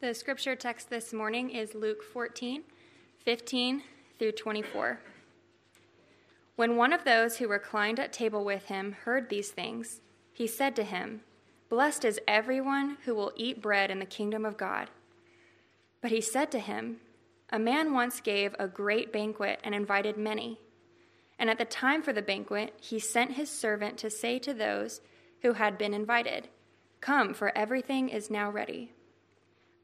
The scripture text this morning is Luke 14, 15 through 24. When one of those who reclined at table with him heard these things, he said to him, Blessed is everyone who will eat bread in the kingdom of God. But he said to him, A man once gave a great banquet and invited many. And at the time for the banquet, he sent his servant to say to those who had been invited, Come, for everything is now ready.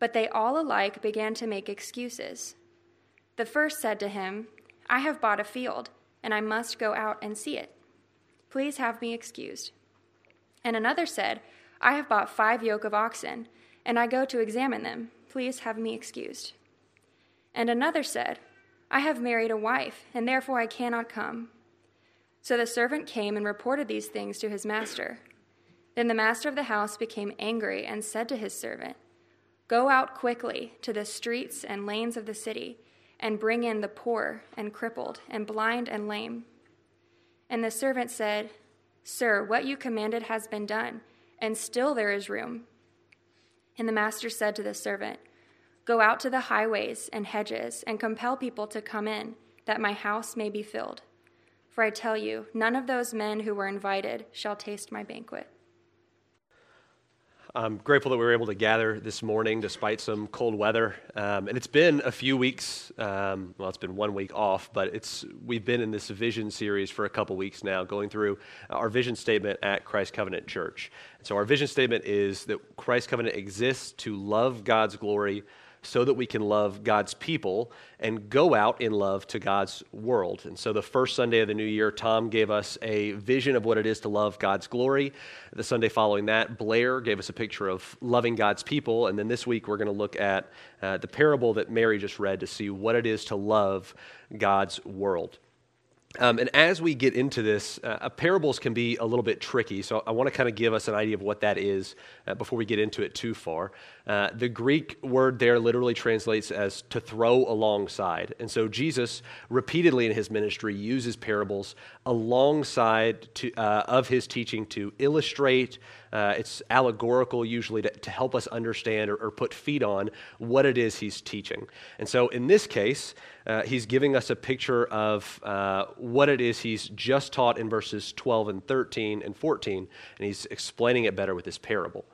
But they all alike began to make excuses. The first said to him, I have bought a field, and I must go out and see it. Please have me excused. And another said, I have bought five yoke of oxen, and I go to examine them. Please have me excused. And another said, I have married a wife, and therefore I cannot come. So the servant came and reported these things to his master. Then the master of the house became angry and said to his servant, Go out quickly to the streets and lanes of the city, and bring in the poor and crippled, and blind and lame. And the servant said, Sir, what you commanded has been done, and still there is room. And the master said to the servant, Go out to the highways and hedges, and compel people to come in, that my house may be filled. For I tell you, none of those men who were invited shall taste my banquet. I'm grateful that we were able to gather this morning despite some cold weather. Um, and it's been a few weeks. Um, well, it's been one week off, but it's we've been in this vision series for a couple weeks now, going through our vision statement at Christ Covenant Church. And so our vision statement is that Christ Covenant exists to love God's glory so that we can love God's people and go out in love to God's world. And so the first Sunday of the new year, Tom gave us a vision of what it is to love God's glory. The Sunday following that, Blair gave us a picture of loving God's people. And then this week, we're going to look at uh, the parable that Mary just read to see what it is to love God's world. Um, and as we get into this, uh, parables can be a little bit tricky. So I want to kind of give us an idea of what that is uh, before we get into it too far. Uh, the Greek word there literally translates as to throw alongside. And so Jesus repeatedly in his ministry uses parables alongside to, uh, of his teaching to illustrate. Uh, it's allegorical usually to, to help us understand or, or, put feet on what it is he's teaching. And so in this case, uh, he's giving us a picture of uh, what it is he's just taught in verses 12 and 13 and 14, and he's explaining it better with this parable.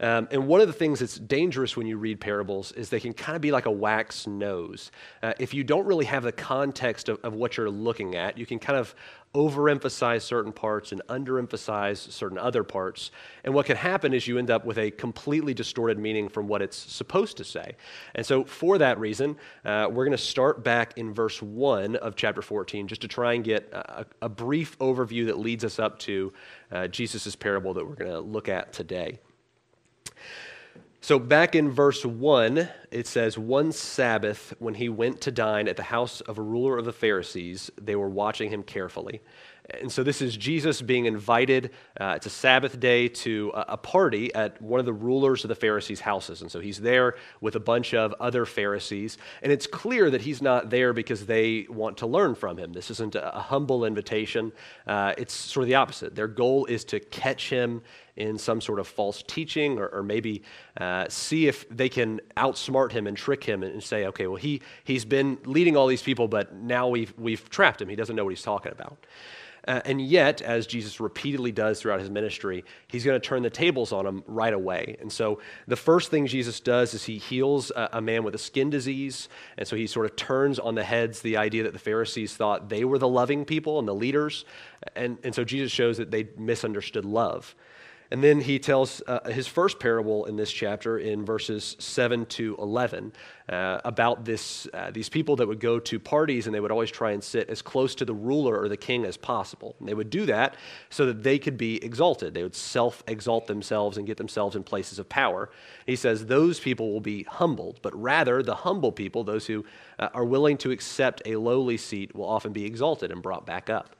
Um, and one of the things that's dangerous when you read parables is they can kind of be like a wax nose. Uh, if you don't really have the context of, of what you're looking at, you can kind of overemphasize certain parts and underemphasize certain other parts. And what can happen is you end up with a completely distorted meaning from what it's supposed to say. And so, for that reason, uh, we're going to start back in verse 1 of chapter 14 just to try and get a, a brief overview that leads us up to uh, Jesus' parable that we're going to look at today. So, back in verse 1, it says, One Sabbath, when he went to dine at the house of a ruler of the Pharisees, they were watching him carefully. And so, this is Jesus being invited. Uh, it's a Sabbath day to a, a, party at one of the rulers of the Pharisees' houses. And so, he's there with a bunch of other Pharisees. And it's clear that he's not there because they want to learn from him. This isn't a, a humble invitation, uh, it's sort of the opposite. Their goal is to catch him in some sort of false teaching or, or maybe uh, see if they can outsmart him and trick him and say, okay, well, he, he's been leading all these people, but now we've, we've trapped him. He doesn't know what he's talking about. Uh, and yet, as Jesus repeatedly does throughout his ministry, he's going to turn the tables on him right away. And so, the first thing Jesus does is he heals a, a, man with a skin disease. And so, he sort of turns on the heads the idea that the Pharisees thought they were the loving people and the leaders. And, and so, Jesus shows that they misunderstood love. And then he tells uh, his first parable in this chapter in verses 7 to 11 uh, about this, uh, these people that would go to parties and they would always try and sit as close to the ruler or the king as possible. And they would do that so that they could be exalted. They would self exalt themselves and get themselves in places of power. He says those people will be humbled, but rather the humble people, those who uh, are willing to accept a lowly seat, will often be exalted and brought back up.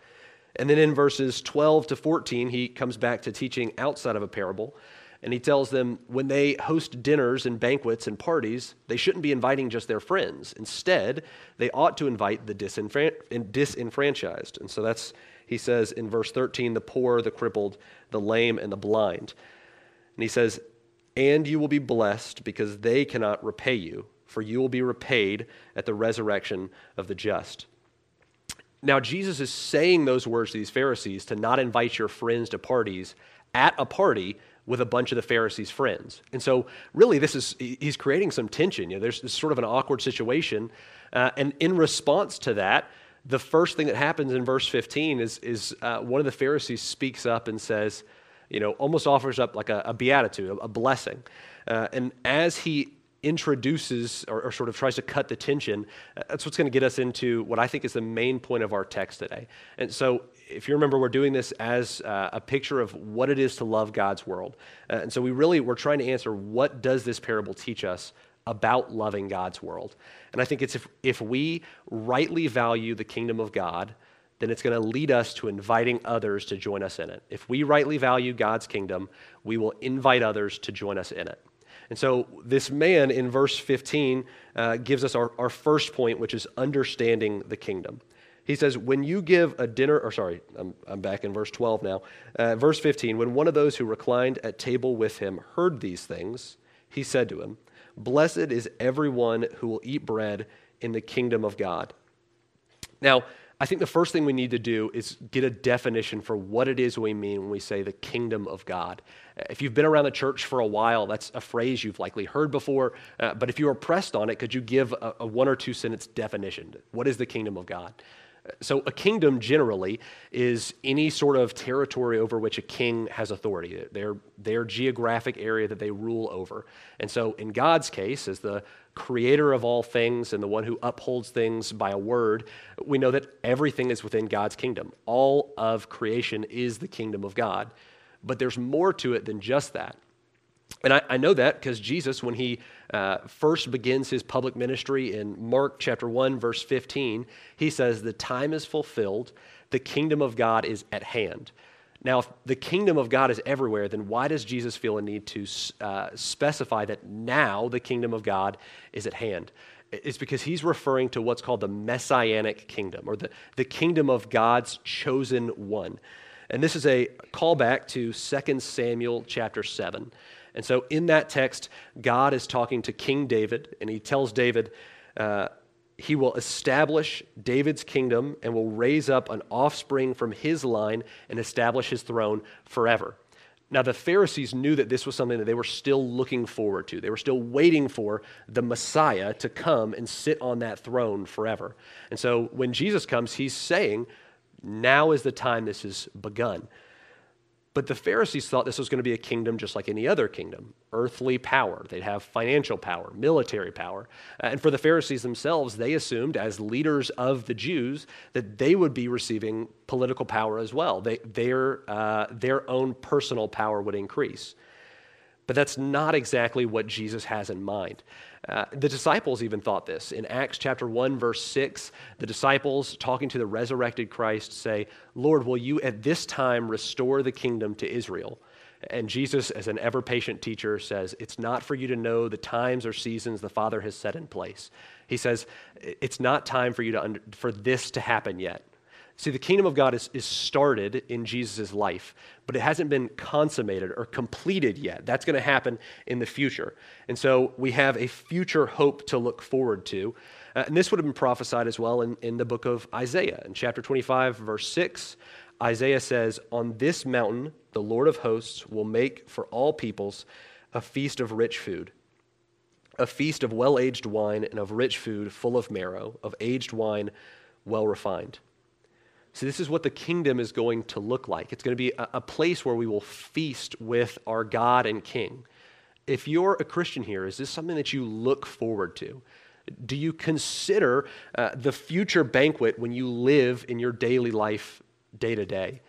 And then in verses 12 to 14, he comes back to teaching outside of a parable. And he tells them when they host dinners and banquets and parties, they shouldn't be inviting just their friends. Instead, they ought to invite the disenfranchised. And so that's, he says in verse 13, the poor, the crippled, the lame, and the blind. And he says, and you will be blessed because they cannot repay you, for you will be repaid at the resurrection of the just. Now, Jesus is saying those words to these Pharisees to not invite your friends to parties at a party with a bunch of the Pharisees' friends. And so, really, this is, he's creating some tension. You know, there's, sort of an awkward situation. Uh, and in response to that, the first thing that happens in verse 15 is, is uh, one of the Pharisees speaks up and says, you know, almost offers up like a, a beatitude, a, a blessing. Uh, and as he introduces or, or, sort of tries to cut the tension, uh, that's what's going to get us into what I think is the main point of our text today. And so, if you remember, we're doing this as uh, a picture of what it is to love God's world. Uh, and so, we really we're trying to answer what does this parable teach us about loving God's world. And I think it's if, if we rightly value the kingdom of God, then it's going to lead us to inviting others to join us in it. If we rightly value God's kingdom, we will invite others to join us in it. And so, this man in verse 15 uh, gives us our, our first point, which is understanding the kingdom. He says, When you give a dinner, or sorry, I'm, I'm back in verse 12 now. Uh, verse 15, when one of those who reclined at table with him heard these things, he said to him, Blessed is everyone who will eat bread in the kingdom of God. Now, I think the first thing we need to do is get a definition for what it is we mean when we say the kingdom of God. If you've been around the church for a while, that's a phrase you've likely heard before. Uh, but if you are pressed on it, could you give a, a one or two sentence definition? What is the kingdom of God? So, a kingdom generally is any sort of territory over which a king has authority, their, their geographic area that they rule over. And so, in God's case, as the creator of all things and the one who upholds things by a word, we know that everything is within God's kingdom. All of creation is the kingdom of God. But there's more to it than just that. And I, I know that because Jesus, when he uh, first begins his public ministry in Mark chapter 1, verse 15, he says, The time is fulfilled, the kingdom of God is at hand. Now, if the kingdom of God is everywhere, then why does Jesus feel a need to uh, specify that now the kingdom of God is at hand? It's because he's referring to what's called the messianic kingdom, or the, the kingdom of God's chosen one. And this is a callback to 2 Samuel chapter 7. And so in that text, God is talking to King David, and he tells David, uh, he will establish David's kingdom and will raise up an offspring from his line and establish his throne forever. Now, the Pharisees knew that this was something that they were still looking forward to. They were still waiting for the Messiah to come and sit on that throne forever. And so when Jesus comes, he's saying, Now is the time this has begun. But the Pharisees thought this was going to be a kingdom just like any other kingdom earthly power. They'd have financial power, military power. And for the Pharisees themselves, they assumed, as leaders of the Jews, that they would be receiving political power as well. They, their, uh, their own personal power would increase. But that's not exactly what Jesus has in mind. Uh, the disciples even thought this. In Acts chapter 1, verse 6, the disciples, talking to the resurrected Christ, say, Lord, will you at this time restore the kingdom to Israel? And Jesus, as an ever patient teacher, says, It's not for you to know the times or seasons the Father has set in place. He says, It's not time for you to under, for this to happen yet. See, the kingdom of God is, is started in Jesus' life, but it hasn't been consummated or completed yet. That's going to happen in the future. And so we have a future hope to look forward to. Uh, and this would have been prophesied as well in, in the book of Isaiah. In chapter 25, verse 6, Isaiah says, On this mountain, the Lord of hosts will make for all peoples a feast of rich food, a feast of well aged wine and of rich food full of marrow, of aged wine well refined. So, this is what the kingdom is going to look like. It's going to be a, a, place where we will feast with our God and King. If you're a Christian here, is this something that you look forward to? Do you consider uh, the future banquet when you live in your daily life day to day?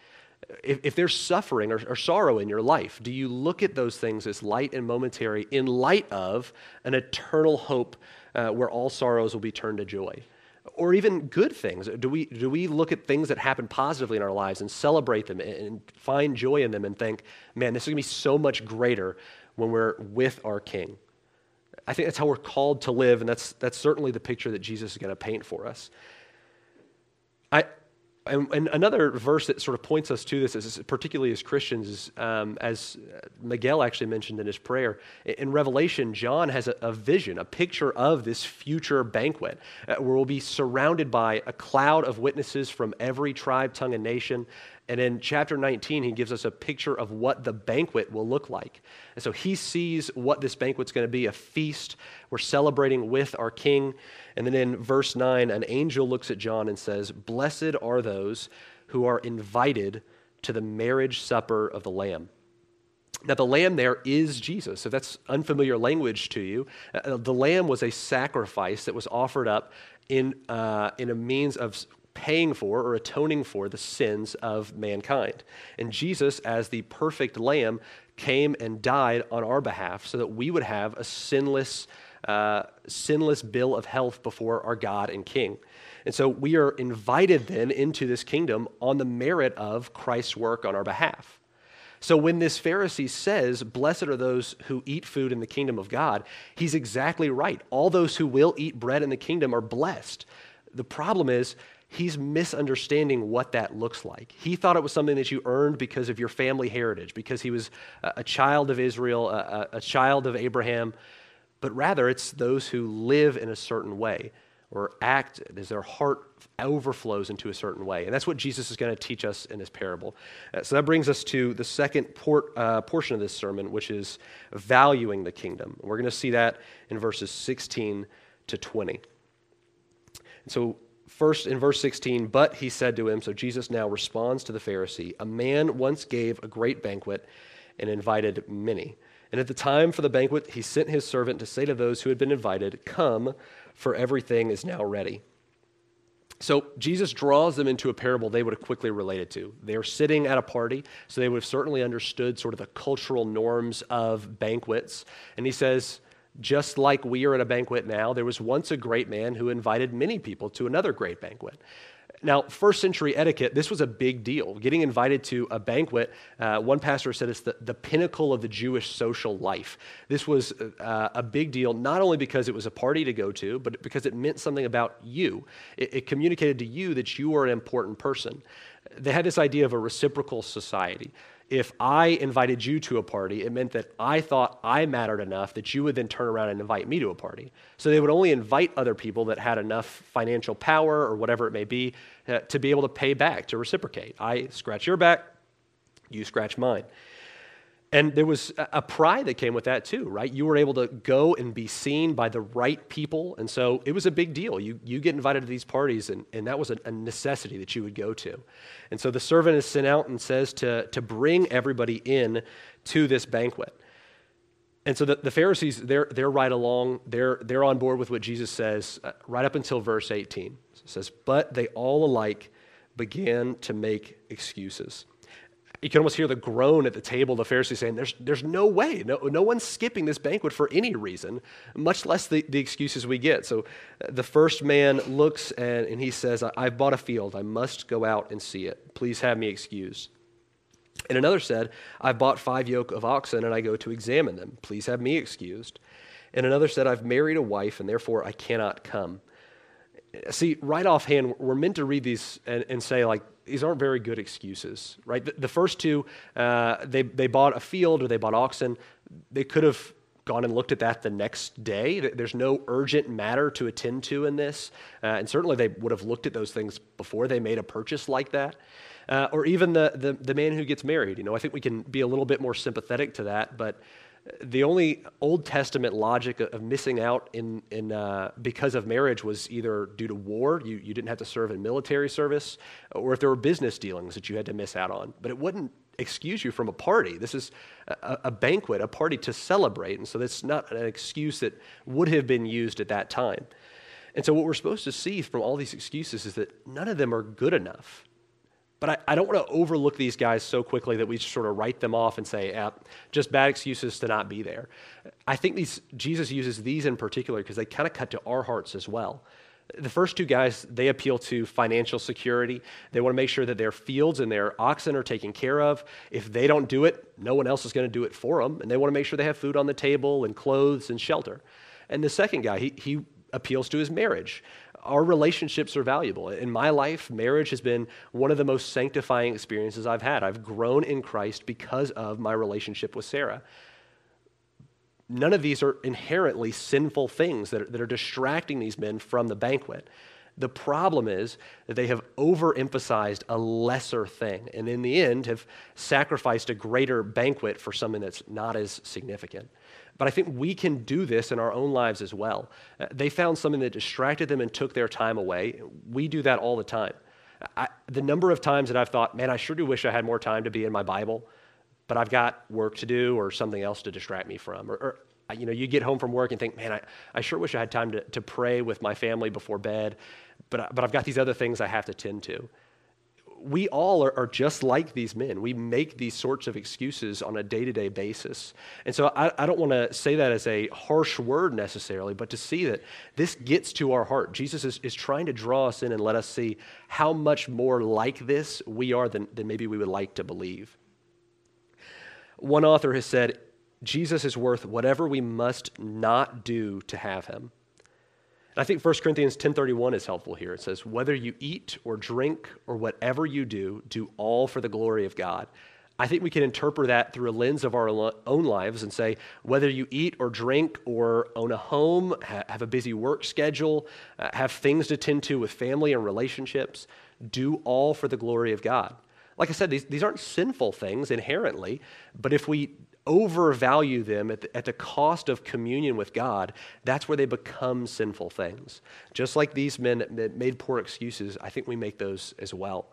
If, if there's suffering or, or sorrow in your life, do you look at those things as light and momentary in light of an eternal hope uh, where all sorrows will be turned to joy? Or even good things? Do we, do we look at things that happen positively in our lives and celebrate them and find joy in them and think, man, this is going to be so much greater when we're with our King? I think that's how we're called to live, and that's, that's certainly the picture that Jesus is going to paint for us. I, And, and, another verse that sort of points us to this, is, particularly as Christians, is um, as Miguel actually mentioned in his prayer. In Revelation, John has a, a vision, a picture of this future banquet uh, where we'll be surrounded by a cloud of witnesses from every tribe, tongue, and nation. And in chapter 19, he gives us a picture of what the banquet will look like. And so he sees what this banquet's going to be a feast. We're celebrating with our king. And then in verse 9, an angel looks at John and says, Blessed are those who are invited to the marriage supper of the Lamb. Now, the lamb there is Jesus. If that's unfamiliar language to you, uh, the lamb was a sacrifice that was offered up in, uh, in a means of paying for or atoning for the sins of mankind. And Jesus, as the perfect lamb, came and died on our behalf so that we would have a sinless, uh, sinless bill of health before our God and King. And so we are invited then into this kingdom on the merit of Christ's work on our behalf. So when this Pharisee says, Blessed are those who eat food in the kingdom of God, he's exactly right. All those who will eat bread in the kingdom are blessed. The problem is, he's misunderstanding what that looks like. He thought it was something that you earned because of your family heritage, because he was a, child of Israel, a, a child of Abraham, but rather it's those who live in a certain way or act as their heart overflows into a certain way. And that's what Jesus is going to teach us in this parable. Uh, so that brings us to the second port, uh, portion of this sermon, which is valuing the kingdom. We're going to see that in verses 16 to 20. And so First, in verse 16, but he said to him, so Jesus now responds to the Pharisee, a man once gave a great banquet and invited many. And at the time for the banquet, he sent his servant to say to those who had been invited, Come, for everything is now ready. So Jesus draws them into a parable they would have quickly related to. They are sitting at a party, so they would have certainly understood sort of the cultural norms of banquets. And he says, just like we are at a banquet now, there was once a great man who invited many people to another great banquet. Now, first century etiquette, this was a big deal. Getting invited to a banquet, uh, one pastor said it's the, the pinnacle of the Jewish social life. This was uh, a big deal, not only because it was a party to go to, but because it meant something about you. It, it communicated to you that you were an important person. They had this idea of a reciprocal society if I invited you to a party, it meant that I thought I mattered enough that you would then turn around and invite me to a party. So they would only invite other people that had enough financial power or whatever it may be uh, to be able to pay back, to reciprocate. I scratch your back, you scratch mine. And there was a pride that came with that too, right? You were able to go and be seen by the right people. And so it was a big deal. You, you get invited to these parties, and, and that was a, a necessity that you would go to. And so the servant is sent out and says to, to bring everybody in to this banquet. And so the, the Pharisees, they're, they're right along. They're, they're on board with what Jesus says uh, right up until verse 18. It says, But they all alike began to make excuses you can almost hear the groan at the table, the Pharisees saying, There's, there's no way. No, no one's skipping this banquet for any reason, much less the, the excuses we get. So uh, the first man looks and, and he says, I've bought a field. I must go out and see it. Please have me excused. And another said, I've bought five yoke of oxen and I go to examine them. Please have me excused. And another said, I've married a wife and therefore I cannot come. See, right offhand, we're meant to read these and, and say, like, these aren't very good excuses, right? The, the first two, uh, they, they bought a field or they bought oxen. They could have gone and looked at that the next day. There's no urgent matter to attend to in this. Uh, and certainly they would have looked at those things before they made a purchase like that. Uh, or even the, the, the man who gets married. You know, I think we can be a little bit more sympathetic to that, but the only Old Testament logic of missing out in, in, uh, because of marriage was either due to war, you, you didn't have to serve in military service, or if there were business dealings that you had to miss out on. But it wouldn't excuse you from a party. This is a, a banquet, a party to celebrate. And so that's not an excuse that would have been used at that time. And so what we're supposed to see from all these excuses is that none of them are good enough. But I, I don't want to overlook these guys so quickly that we just sort of write them off and say, eh, just bad excuses to not be there. I think these, Jesus uses these in particular because they kind of cut to our hearts as well. The first two guys, they appeal to financial security. They want to make sure that their fields and their oxen are taken care of. If they don't do it, no one else is going to do it for them. And they want to make sure they have food on the table and clothes and shelter. And the second guy, he, he appeals to his marriage. Our relationships are valuable. In my life, marriage has been one of the most sanctifying experiences I've had. I've grown in Christ because of my relationship with Sarah. None of these are inherently sinful things that are, that are distracting these men from the banquet. The problem is that they have overemphasized a lesser thing and in the end have sacrificed a greater banquet for something that's not as significant. But I think we can do this in our own lives as well. Uh, they found something that distracted them and took their time away. We do that all the time. I, the number of times that I've thought, man, I sure do wish I had more time to be in my Bible, but I've got work to do or something else to distract me from. Or, or you know, you get home from work and think, man, I, I sure wish I had time to, to pray with my family before bed, but, but I've got these other things I have to tend to we all are, are, just like these men. We make these sorts of excuses on a day to day basis. And so I, I don't want to say that as a harsh word necessarily, but to see that this gets to our heart. Jesus is, is trying to draw us in and let us see how much more like this we are than, than maybe we would like to believe. One author has said, Jesus is worth whatever we must not do to have him. I think 1 Corinthians 10:31 is helpful here. It says, "Whether you eat or drink or whatever you do, do all for the glory of God." I think we can interpret that through a lens of our own lives and say, whether you eat or drink or own a home, have a busy work schedule, uh, have things to tend to with family and relationships, do all for the glory of God. Like I said, these, these aren't sinful things inherently, but if we overvalue them at the, at the cost of communion with God, that's where they become sinful things. Just like these men that made poor excuses, I think we make those as well.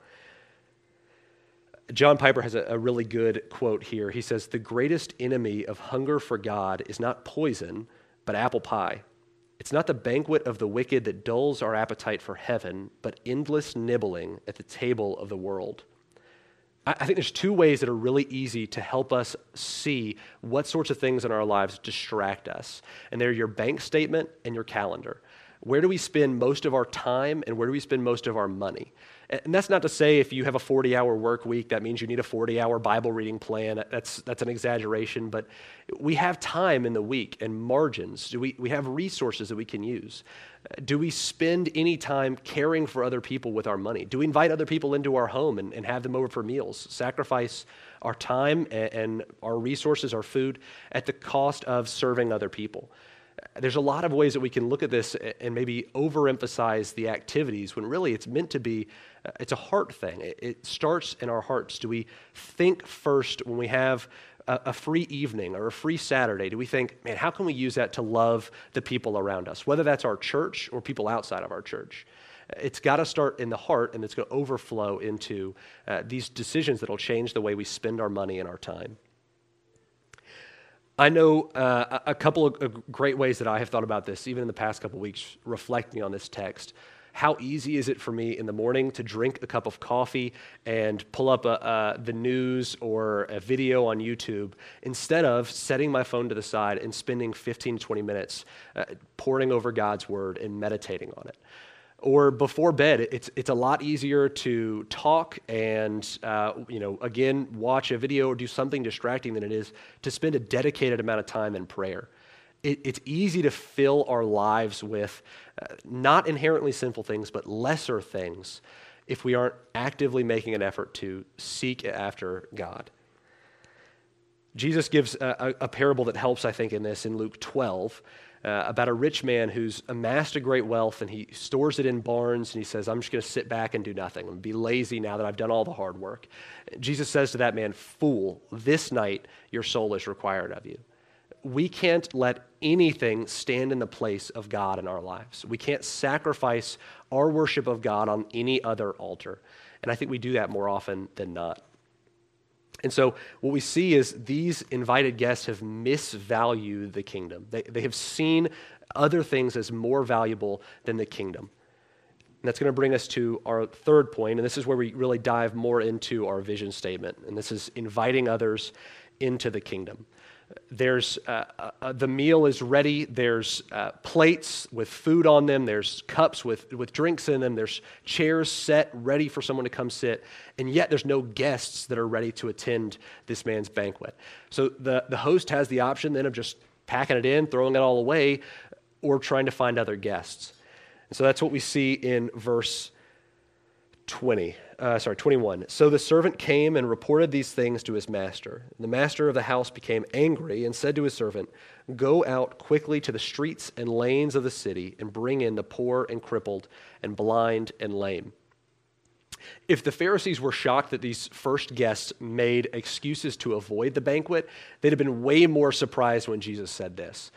John Piper has a, a, really good quote here. He says, The greatest enemy of hunger for God is not poison, but apple pie. It's not the banquet of the wicked that dulls our appetite for heaven, but endless nibbling at the table of the world. I think there's two ways that are really easy to help us see what sorts of things in our lives distract us. And they're your bank statement and your calendar. Where do we spend most of our time and where do we spend most of our money? And that's not to say if you have a 40 hour work week, that means you need a 40 hour Bible reading plan. That's, that's an exaggeration, but we have time in the week and margins. Do we, we have resources that we can use? Do we spend any time caring for other people with our money? Do we invite other people into our home and, and have them over for meals? Sacrifice our time and, and our resources, our food, at the cost of serving other people? There's a lot of ways that we can look at this and maybe overemphasize the activities when really it's meant to be uh, it's a heart thing. It, starts in our hearts. Do we think first when we have a, free evening or a free saturday? Do we think man how can we use that to love the people around us? Whether that's our church or people outside of our church. It's got to start in the heart and it's going to overflow into uh, these decisions that will change the way we spend our money and our time I know uh, a couple of great ways that I have thought about this, even in the past couple weeks, reflecting on this text. How easy is it for me in the morning to drink a cup of coffee and pull up a, the news or a video on YouTube instead of setting my phone to the side and spending 15 20 minutes uh, poring over God's word and meditating on it? Or before bed it's, it's a lot easier to talk and uh, you know again watch a video or do something distracting than it is to spend a dedicated amount of time in prayer. It, it's easy to fill our lives with uh, not inherently sinful things but lesser things if we aren't actively making an effort to seek after god. Jesus gives a, a, a parable that helps i think in this in luke 12 uh, about a rich man who's amassed a great wealth and he stores it in barns and he says, I'm just going to sit back and do nothing and be lazy now that I've done all the hard work. Jesus says to that man, Fool, this night your soul is required of you. We can't let anything stand in the place of God in our lives. We can't sacrifice our worship of God on any other altar. And I think we do that more often than not. And so, what we see is these invited guests have misvalued the kingdom. They, they have seen other things as more valuable than the kingdom. And that's going to bring us to our third point, and this is where we really dive more into our vision statement. And this is inviting others into the kingdom. There's uh, uh, the meal is ready. There's uh, plates with food on them. There's cups with, with drinks in them. There's chairs set ready for someone to come sit. And yet there's no guests that are ready to attend this man's banquet. So the, the host has the option then of just packing it in, throwing it all away, or trying to find other guests. And so that's what we see in verse 20. Uh, sorry, 21. So the servant came and reported these things to his master. The master of the house became angry and said to his servant, Go out quickly to the streets and lanes of the city and bring in the poor and crippled and blind and lame. If the Pharisees were shocked that these first guests made excuses to avoid the banquet, they'd have been way more surprised when Jesus said this.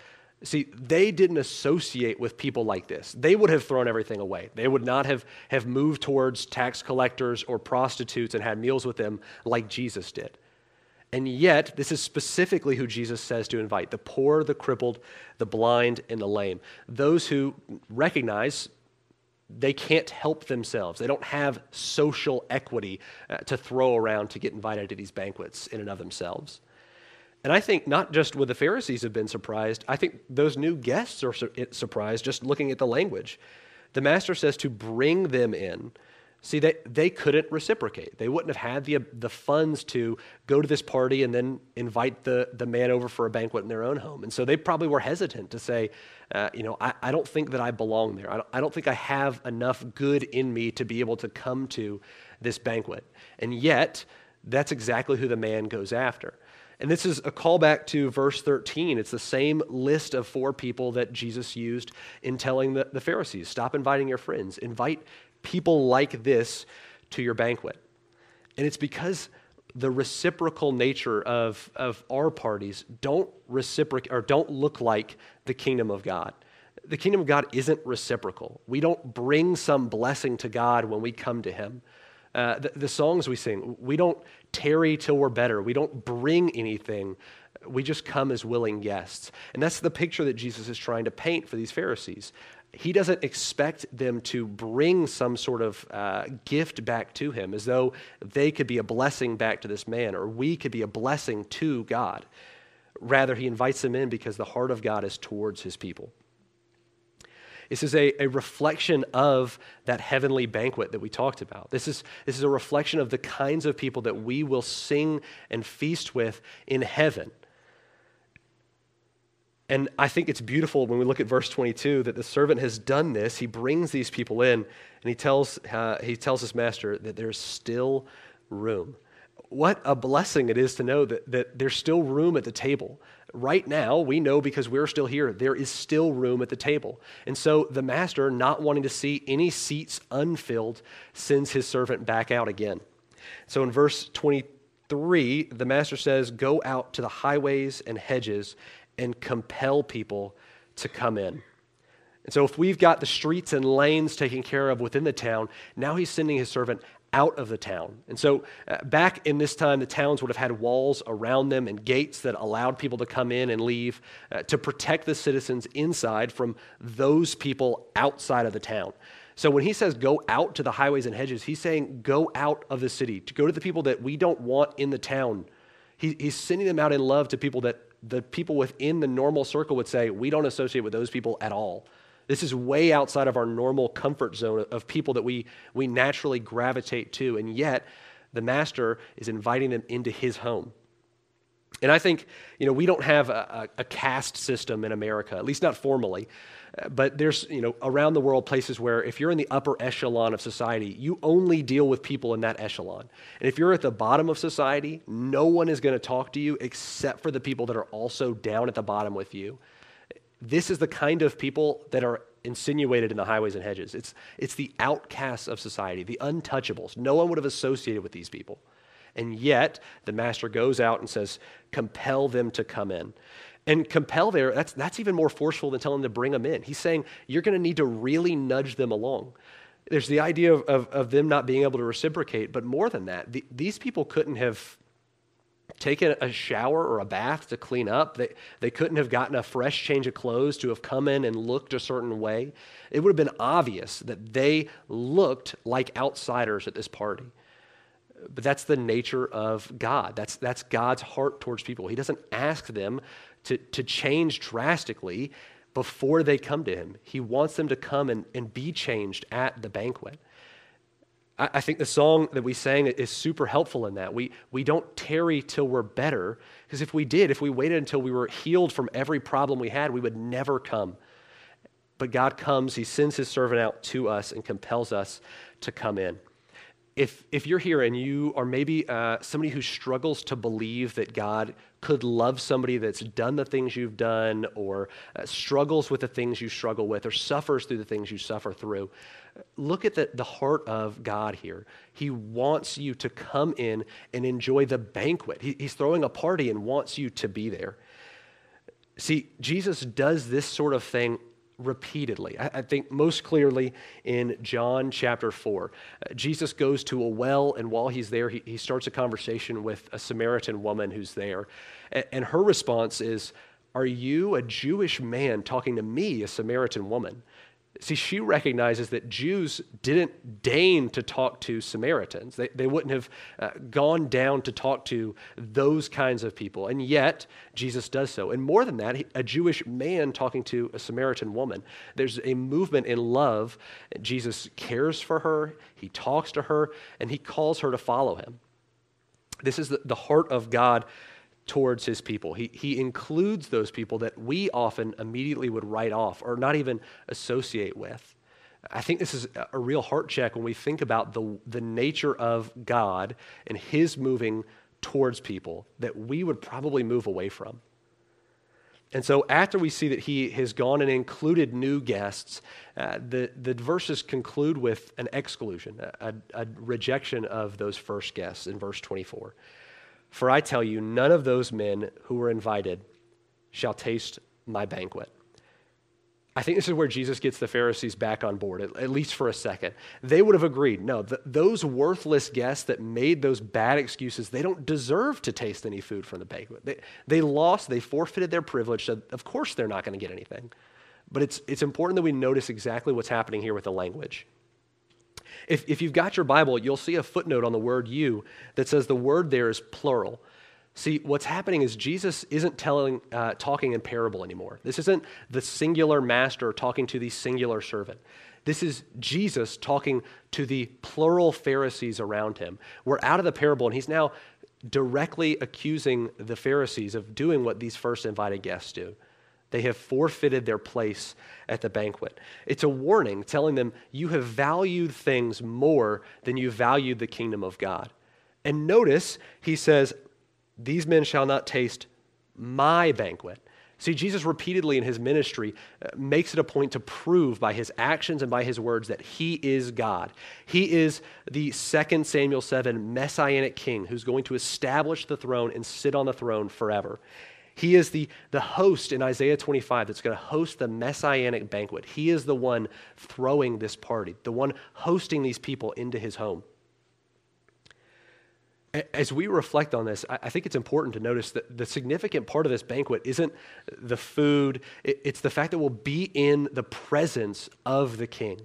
See, they didn't associate with people like this. They would have thrown everything away. They would not have, have moved towards tax collectors or prostitutes and had meals with them like Jesus did. And yet, this is specifically who Jesus says to invite the poor, the crippled, the blind, and the lame. Those who recognize they can't help themselves. They don't have social equity uh, to throw around to get invited to these banquets in and of themselves. And I think not just would the Pharisees have been surprised, I think those new guests are surprised just looking at the language. The master says to bring them in. See, they, they couldn't reciprocate. They wouldn't have had the, the funds to go to this party and then invite the, the man over for a banquet in their own home. And so they probably were hesitant to say, uh, you know, I, I don't think that I belong there. I don't, I don't think I have enough good in me to be able to come to this banquet. And yet, that's exactly who the man goes after. And this is a callback to verse 13. It's the same list of four people that Jesus used in telling the, the Pharisees stop inviting your friends, invite people like this to your banquet. And it's because the reciprocal nature of, of our parties don't reciprocate or don't look like the kingdom of God. The kingdom of God isn't reciprocal. We don't bring some blessing to God when we come to Him. Uh, the, the songs we sing, we don't tarry till we're better. We don't bring anything. We just come as willing guests. And that's the picture that Jesus is trying to paint for these Pharisees. He doesn't expect them to bring some sort of uh, gift back to him as though they could be a blessing back to this man or we could be a blessing to God. Rather, he invites them in because the heart of God is towards his people. This is a, a reflection of that heavenly banquet that we talked about. This is, this is a reflection of the kinds of people that we will sing and feast with in heaven. And I think it's beautiful when we look at verse 22 that the servant has done this. He brings these people in and he tells, uh, he tells his master that there's still room. What a blessing it is to know that, that there's still room at the table, right now, we know because we're still here, there is still room at the table. And so the master, not wanting to see any seats unfilled, sends his servant back out again. So in verse 23, the master says, Go out to the highways and hedges and compel people to come in. And so, if we've got the streets and lanes taken care of within the town, now he's sending his servant out of the town. And so, uh, back in this time, the towns would have had walls around them and gates that allowed people to come in and leave uh, to protect the citizens inside from those people outside of the town. So, when he says go out to the highways and hedges, he's saying go out of the city, to go to the people that we don't want in the town. He, he's sending them out in love to people that the people within the normal circle would say, we don't associate with those people at all. This is way outside of our normal comfort zone of people that we, we naturally gravitate to. And yet, the master is inviting them into his home. And I think, you know, we don't have a, a, a caste system in America, at least not formally. Uh, but there's, you know, around the world places where if you're in the upper echelon of society, you only deal with people in that echelon. And if you're at the bottom of society, no one is going to talk to you except for the people that are also down at the bottom with you. This is the kind of people that are insinuated in the highways and hedges. It's, it's the outcasts of society, the untouchables. No one would have associated with these people. And yet, the master goes out and says, compel them to come in. And compel there, that's, that's even more forceful than telling them to bring them in. He's saying you're going to need to really nudge them along. There's the idea of, of, of, them not being able to reciprocate, but more than that, the, these people couldn't have taken a shower or a bath to clean up. They, they couldn't have gotten a fresh change of clothes to have come in and looked a certain way. It would have been obvious that they looked like outsiders at this party. But that's the nature of God. That's, that's God's heart towards people. He doesn't ask them to, to change drastically before they come to Him. He wants them to come and, and be changed at the banquet. I, I think the song that we sang is super helpful in that. We, we don't tarry till we're better, because if we did, if we waited until we were healed from every problem we had, we would never come. But God comes, He sends His servant out to us and compels us to come in. If, if you're here and you are maybe uh, somebody who struggles to believe that God could love somebody that's done the things you've done, or uh, struggles with the things you struggle with, or suffers through the things you suffer through, look at the, the heart of God here. He wants you to come in and enjoy the banquet. He, he's throwing a party and wants you to be there. See, Jesus does this sort of thing repeatedly. I, I think most clearly in John chapter 4. Uh, Jesus goes to a well, and while he's there, he, he starts a conversation with a Samaritan woman who's there. And, and her response is, Are you a Jewish man talking to me, a Samaritan woman? See, she recognizes that Jews didn't deign to talk to Samaritans. They, they wouldn't have uh, gone down to talk to those kinds of people. And yet, Jesus does so. And more than that, a Jewish man talking to a Samaritan woman. There's a movement in love. Jesus cares for her, he talks to her, and he calls her to follow him. This is the, the heart of God towards his people. He, he includes those people that we often immediately would write off or not even associate with. I think this is a real heart check when we think about the, the nature of God and his moving towards people that we would probably move away from. And so, after we see that he has gone and included new guests, uh, the, the verses conclude with an exclusion, a, a rejection of those first guests in verse 24. For I tell you, none of those men who were invited shall taste my banquet. I think this is where Jesus gets the Pharisees back on board, at, at least for a second. They would have agreed no, th- those worthless guests that made those bad excuses, they don't deserve to taste any food from the banquet. They, they lost, they forfeited their privilege, so of course they're not going to get anything. But it's, it's important that we notice exactly what's happening here with the language. If, if you've got your Bible, you'll see a footnote on the word you that says the word there is plural. See, what's happening is Jesus isn't telling, uh, talking in parable anymore. This isn't the singular master talking to the singular servant. This is Jesus talking to the plural Pharisees around him. We're out of the parable, and he's now directly accusing the Pharisees of doing what these first invited guests do. They have forfeited their place at the banquet. It's a warning telling them you have valued things more than you valued the kingdom of God. And notice he says, These men shall not taste my banquet. See, Jesus repeatedly in his ministry uh, makes it a point to prove by his actions and by his words that he is God. He is the second Samuel 7 messianic king who's going to establish the throne and sit on the throne forever. He is the, the host in Isaiah 25 that's going to host the messianic banquet. He is the one throwing this party, the one hosting these people into his home. As we reflect on this, I think it's important to notice that the significant part of this banquet isn't the food, it's the fact that we'll be in the presence of the king.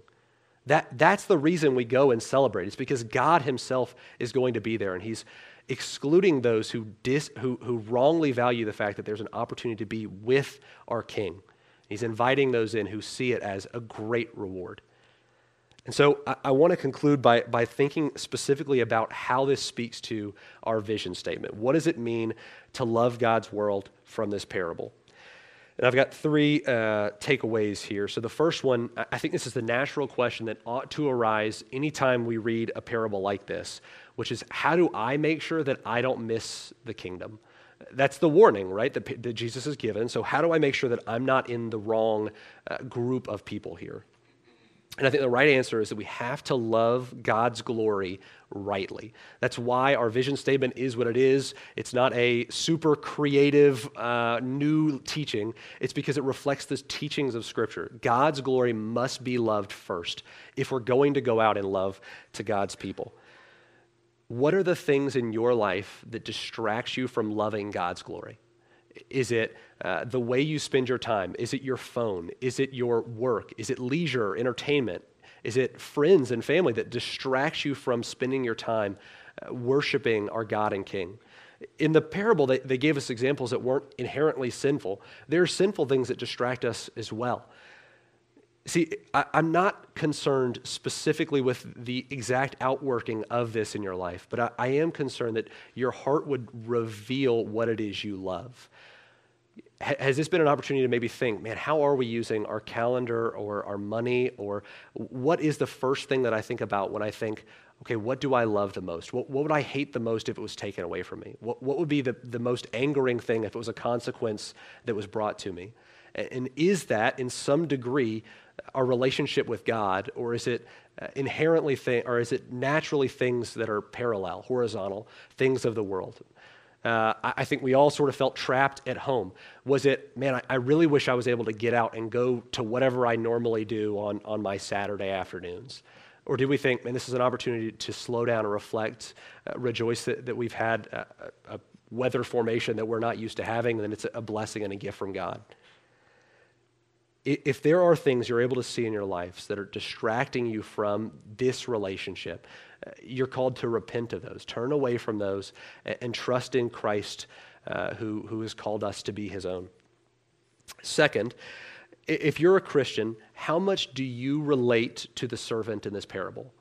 That, that's the reason we go and celebrate. It's because God Himself is going to be there, and He's excluding those who, dis, who, who wrongly value the fact that there's an opportunity to be with our King. He's inviting those in who see it as a great reward. And so I, I want to conclude by, by thinking specifically about how this speaks to our vision statement. What does it mean to love God's world from this parable? And I've got three uh, takeaways here. So the first one, I think this is the natural question that ought to arise anytime we read a parable like this, which is how do I make sure that I don't miss the kingdom? That's the warning, right, that, that Jesus has given. So how do I make sure that I'm not in the wrong uh, group of people here? And I think the right answer is that we have to love God's glory rightly. That's why our vision statement is what it is. It's not a super creative uh, new teaching, it's because it reflects the teachings of Scripture. God's glory must be loved first if we're going to go out in love to God's people. What are the things in your life that distracts you from loving God's glory? Is it uh, the way you spend your time? Is it your phone? Is it your work? Is it leisure, entertainment? Is it friends and family that distracts you from spending your time uh, worshiping our God and King? In the parable, they, they gave us examples that weren't inherently sinful. There are sinful things that distract us as well. See, I, am not concerned specifically with the exact outworking of this in your life, but I, I am concerned that your heart would reveal what it is you love has this been an opportunity to maybe think, man, how are we using our calendar or our money? Or what is the first thing that I think about when I think, okay, what do I love the most? What, what would I hate the most if it was taken away from me? What, what would be the, the most angering thing if it was a consequence that was brought to me? And, and is that, in some degree, our relationship with God, or is it uh, inherently, thi- or is it naturally things that are parallel, horizontal, things of the world? Uh, I think we all sort of felt trapped at home. Was it, man, I, I, really wish I was able to get out and go to whatever I normally do on, on my Saturday afternoons? Or did we think, man, this is an opportunity to slow down and reflect, uh, rejoice that, that we've had a, a, weather formation that we're not used to having, and it's a blessing and a gift from God? If there are things you're able to see in your lives that are distracting you from this relationship, you're called to repent of those, turn away from those, and, and trust in Christ uh, who, who has called us to be his own. Second, if you're a Christian, how much do you relate to the servant in this parable?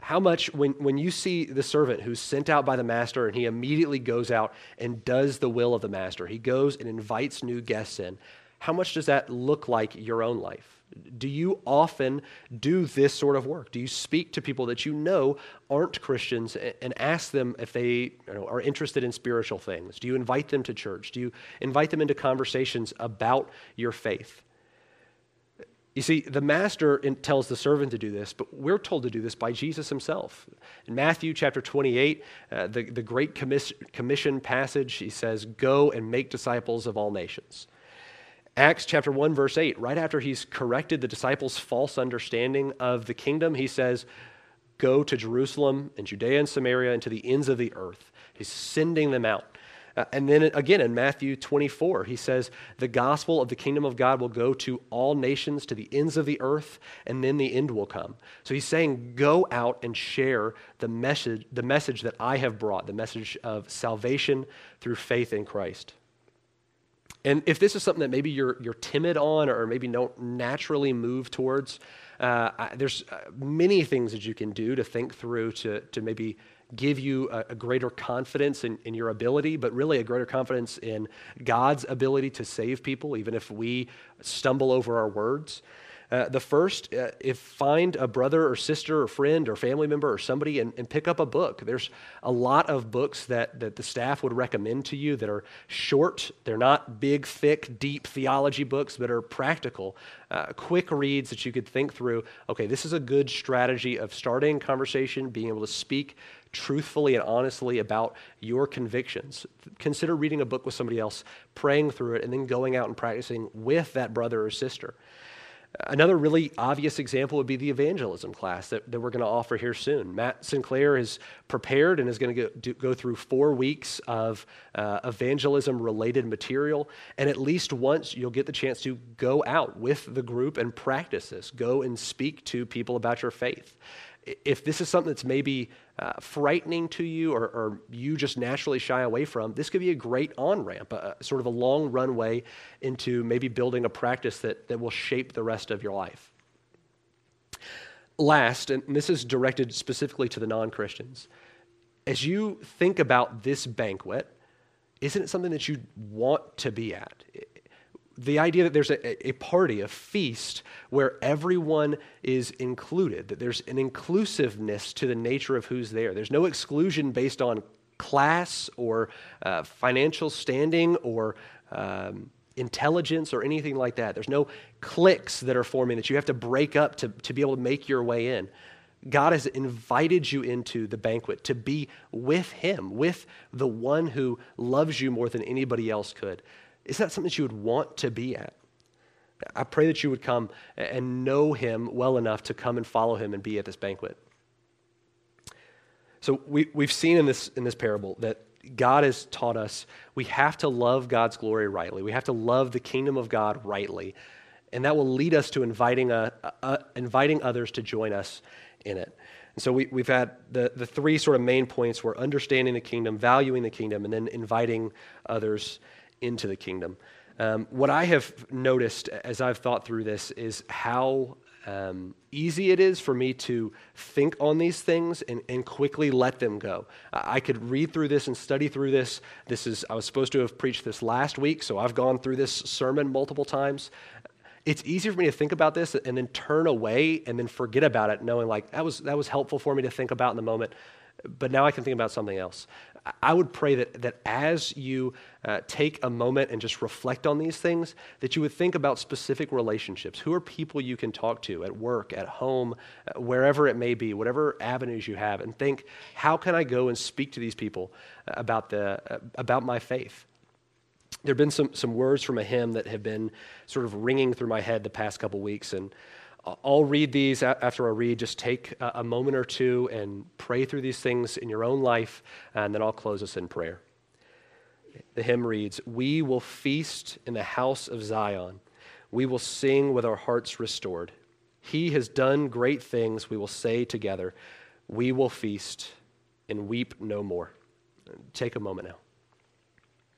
How much, when, when you see the servant who's sent out by the master and he immediately goes out and does the will of the master, he goes and invites new guests in, how much does that look like your own life? Do you often do this sort of work? Do you speak to people that you know aren't Christians and ask them if they you know, are interested in spiritual things? Do you invite them to church? Do you invite them into conversations about your faith? You see, the master tells the servant to do this, but we're told to do this by Jesus himself. In Matthew chapter 28, uh, the, the Great Commission passage, he says, Go and make disciples of all nations. Acts chapter 1, verse 8, right after he's corrected the disciples' false understanding of the kingdom, he says, Go to Jerusalem and Judea and Samaria and to the ends of the earth. He's sending them out. Uh, and then again in Matthew 24, he says, The gospel of the kingdom of God will go to all nations, to the ends of the earth, and then the end will come. So he's saying, Go out and share the message, the message that I have brought, the message of salvation through faith in Christ. And if this is something that maybe you're, you're timid on or maybe don't naturally move towards, uh, I, there's uh, many things that you can do to think through to, to maybe give you a, a greater confidence in, in, your ability, but really a greater confidence in God's ability to save people, even if we stumble over our words. Uh, the first, uh, if find a brother or sister or friend or family member or somebody and, and, pick up a book. There's a lot of books that, that the staff would recommend to you that are short. They're not big, thick, deep theology books, but are practical, uh, quick reads that you could think through. Okay, this is a good strategy of starting conversation, being able to speak truthfully and honestly about your convictions. Consider reading a book with somebody else, praying through it, and then going out and practicing with that brother or sister. Another really obvious example would be the evangelism class that, that we're going to offer here soon. Matt Sinclair is prepared and is going to go, go through four weeks of uh, evangelism related material. And at least once you'll get the chance to go out with the group and practice this, go and speak to people about your faith if this is something that's maybe uh, frightening to you or, or, you just naturally shy away from, this could be a great on ramp, sort of a long runway into maybe building a practice that, that will shape the rest of your life. Last, and this is directed specifically to the non Christians, as you think about this banquet, isn't it something that you want to be at? The idea that there's a, a, party, a feast, where everyone is included, that there's an inclusiveness to the nature of who's there. There's no exclusion based on class or uh, financial standing or um, intelligence or anything like that. There's no cliques that are forming that you have to break up to, to be able to make your way in. God has invited you into the banquet to be with Him, with the one who loves you more than anybody else could. Is that something that you would want to be at? I pray that you would come and know him well enough to come and follow him and be at this banquet. So we, we've seen in this, in this parable that God has taught us we have to love God's glory rightly. We have to love the kingdom of God rightly. And that will lead us to inviting, a, a, inviting others to join us in it. And so we, we've had the, the three sort of main points were understanding the kingdom, valuing the kingdom, and then inviting others into the kingdom. Um, what I have noticed as I've thought through this is how um, easy it is for me to think on these things and, and quickly let them go. I could read through this and study through this. This is I was supposed to have preached this last week, so I've gone through this sermon multiple times. It's easy for me to think about this and then turn away and then forget about it, knowing like that was that was helpful for me to think about in the moment but now I can think about something else. I would pray that, that as you uh, take a moment and just reflect on these things, that you would think about specific relationships. Who are people you can talk to at work, at home, uh, wherever it may be, whatever avenues you have, and think, how can I go and speak to these people about, the, uh, about my faith? There have been some, some words from a hymn that have been sort of ringing through my head the past couple weeks, and I'll read these after I read. Just take a moment or two and pray through these things in your own life, and then I'll close us in prayer. The hymn reads We will feast in the house of Zion, we will sing with our hearts restored. He has done great things, we will say together. We will feast and weep no more. Take a moment now.